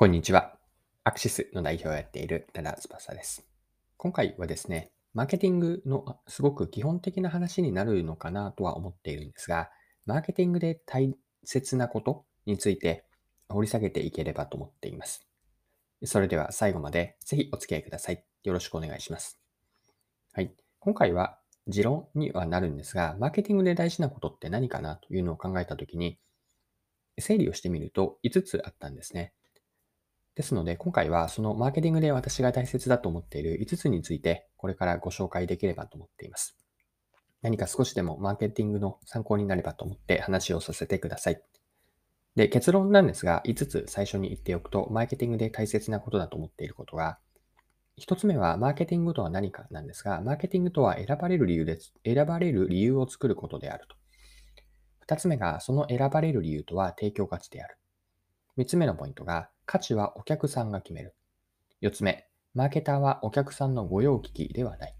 こんにちは。アクシスの代表をやっている多田翼です。今回はですね、マーケティングのすごく基本的な話になるのかなとは思っているんですが、マーケティングで大切なことについて掘り下げていければと思っています。それでは最後までぜひお付き合いください。よろしくお願いします。はい。今回は持論にはなるんですが、マーケティングで大事なことって何かなというのを考えたときに、整理をしてみると5つあったんですね。ですので、今回はそのマーケティングで私が大切だと思っている5つについて、これからご紹介できればと思っています。何か少しでもマーケティングの参考になればと思って話をさせてください。で、結論なんですが、5つ最初に言っておくと、マーケティングで大切なことだと思っていることが、1つ目は、マーケティングとは何かなんですが、マーケティングとは選ばれる理由です。選ばれる理由を作ることであると。2つ目が、その選ばれる理由とは提供価値である。3つ目のポイントが、価値はお客さんが決める。4つ目、マーケターはお客さんの御用聞きではない。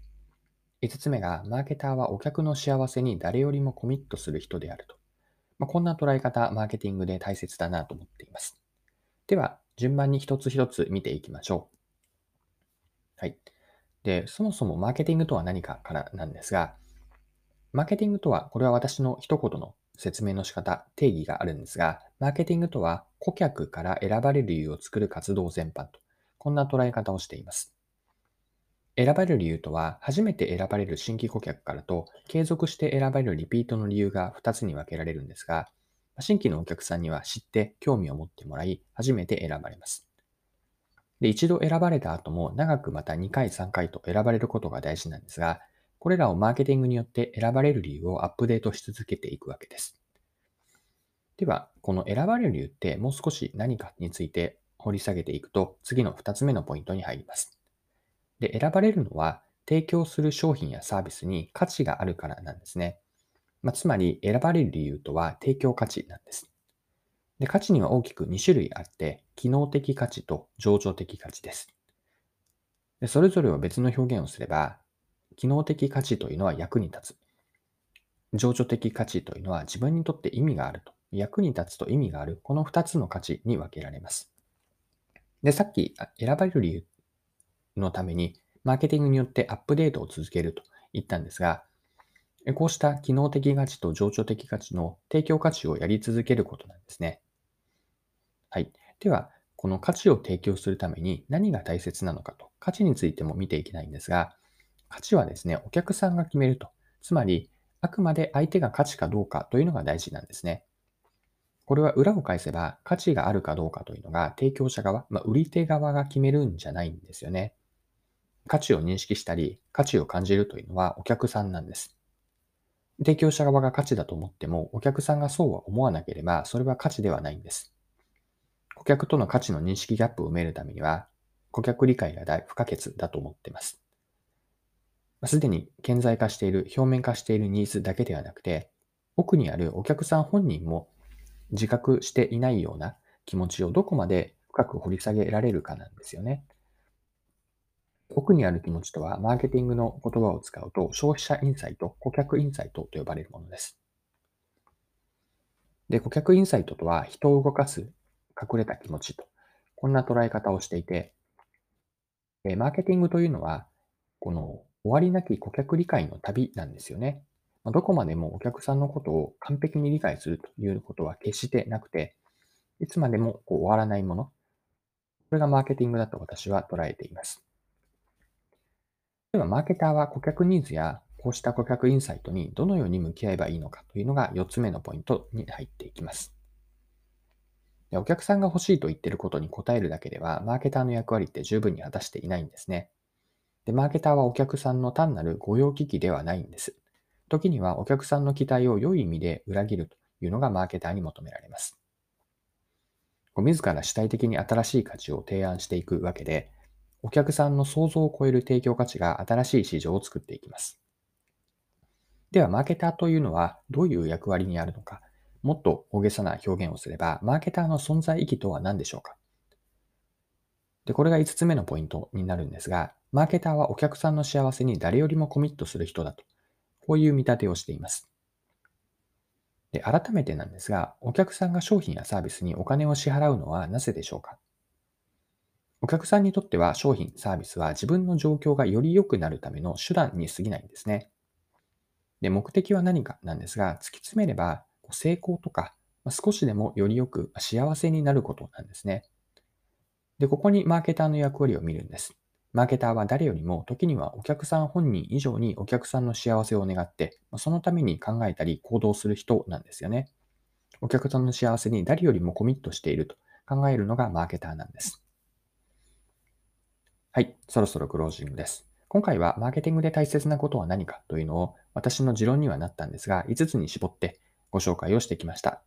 5つ目が、マーケターはお客の幸せに誰よりもコミットする人であると。まあ、こんな捉え方、マーケティングで大切だなと思っています。では、順番に一つ一つ見ていきましょう。はい。で、そもそもマーケティングとは何かからなんですが、マーケティングとは、これは私の一言の説明の仕方、定義があるんですが、マーケティングとは顧客から選ばれる理由を作る活動全般と、こんな捉え方をしています。選ばれる理由とは、初めて選ばれる新規顧客からと、継続して選ばれるリピートの理由が2つに分けられるんですが、新規のお客さんには知って興味を持ってもらい、初めて選ばれます。で、一度選ばれた後も長くまた2回3回と選ばれることが大事なんですが、これらをマーケティングによって選ばれる理由をアップデートし続けていくわけです。では、この選ばれる理由ってもう少し何かについて掘り下げていくと、次の2つ目のポイントに入ります。で、選ばれるのは、提供する商品やサービスに価値があるからなんですね。まあ、つまり、選ばれる理由とは提供価値なんです。で価値には大きく2種類あって、機能的価値と情緒的価値です。でそれぞれを別の表現をすれば、機能的価値というのは役に立つ。情緒的価値というのは自分にとって意味があると。役に立つと意味がある。この2つの価値に分けられます。で、さっき選ばれる理由のために、マーケティングによってアップデートを続けると言ったんですが、こうした機能的価値と情緒的価値の提供価値をやり続けることなんですね。はい。では、この価値を提供するために何が大切なのかと、価値についても見ていきたいんですが、価値はですね、お客さんが決めると。つまり、あくまで相手が価値かどうかというのが大事なんですね。これは裏を返せば、価値があるかどうかというのが提供者側、まあ、売り手側が決めるんじゃないんですよね。価値を認識したり、価値を感じるというのはお客さんなんです。提供者側が価値だと思っても、お客さんがそうは思わなければ、それは価値ではないんです。顧客との価値の認識ギャップを埋めるためには、顧客理解が不可欠だと思っています。すでに顕在化している、表面化しているニーズだけではなくて、奥にあるお客さん本人も自覚していないような気持ちをどこまで深く掘り下げられるかなんですよね。奥にある気持ちとは、マーケティングの言葉を使うと、消費者インサイト、顧客インサイトと呼ばれるものです。で、顧客インサイトとは、人を動かす隠れた気持ちと、こんな捉え方をしていて、マーケティングというのは、この終わりなき顧客理解の旅なんですよね。どこまでもお客さんのことを完璧に理解するということは決してなくて、いつまでもこう終わらないもの。これがマーケティングだと私は捉えています。では、マーケターは顧客ニーズやこうした顧客インサイトにどのように向き合えばいいのかというのが4つ目のポイントに入っていきます。お客さんが欲しいと言っていることに応えるだけでは、マーケターの役割って十分に果たしていないんですね。で、マーケターはお客さんの単なる御用聞きではないんです。時にはお客さんの期待を良い意味で裏切るというのがマーケターに求められます。自ら主体的に新しい価値を提案していくわけで、お客さんの想像を超える提供価値が新しい市場を作っていきます。では、マーケターというのはどういう役割にあるのか、もっと大げさな表現をすれば、マーケターの存在意義とは何でしょうか？で、これが5つ目のポイントになるんですが、マーケターはお客さんの幸せに誰よりもコミットする人だと、こういう見立てをしています。で、改めてなんですが、お客さんが商品やサービスにお金を支払うのはなぜでしょうか？お客さんにとっては商品、サービスは自分の状況がより良くなるための手段に過ぎないんですね。で、目的は何かなんですが、突き詰めれば成功とか少しでもよりよく幸せになることなんですね。で、ここにマーケターの役割を見るんです。マーケターは誰よりも時にはお客さん本人以上にお客さんの幸せを願って、そのために考えたり行動する人なんですよね。お客さんの幸せに誰よりもコミットしていると考えるのがマーケターなんです。はい、そろそろクロージングです。今回はマーケティングで大切なことは何かというのを私の持論にはなったんですが、5つに絞ってご紹介をしてきました。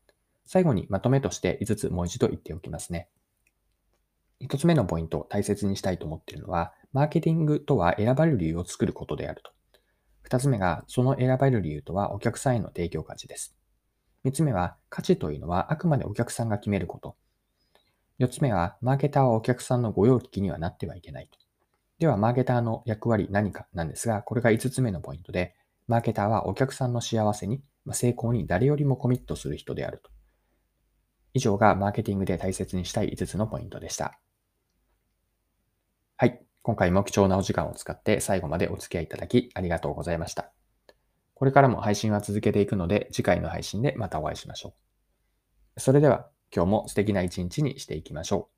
最後にまとめとして5つもう一度言っておきますね。1つ目のポイント、大切にしたいと思っているのは、マーケティングとは選ばれる理由を作ることであると。2つ目が、その選ばれる理由とはお客さんへの提供価値です。3つ目は、価値というのはあくまでお客さんが決めること。4つ目は、マーケターはお客さんの御用聞きにはなってはいけないと。では、マーケターの役割何かなんですが、これが5つ目のポイントで、マーケターはお客さんの幸せに、成功に誰よりもコミットする人であると。以上がマーケティングで大切にしたい5つのポイントでした。今回も貴重なお時間を使って最後までお付き合いいただきありがとうございました。これからも配信は続けていくので次回の配信でまたお会いしましょう。それでは今日も素敵な一日にしていきましょう。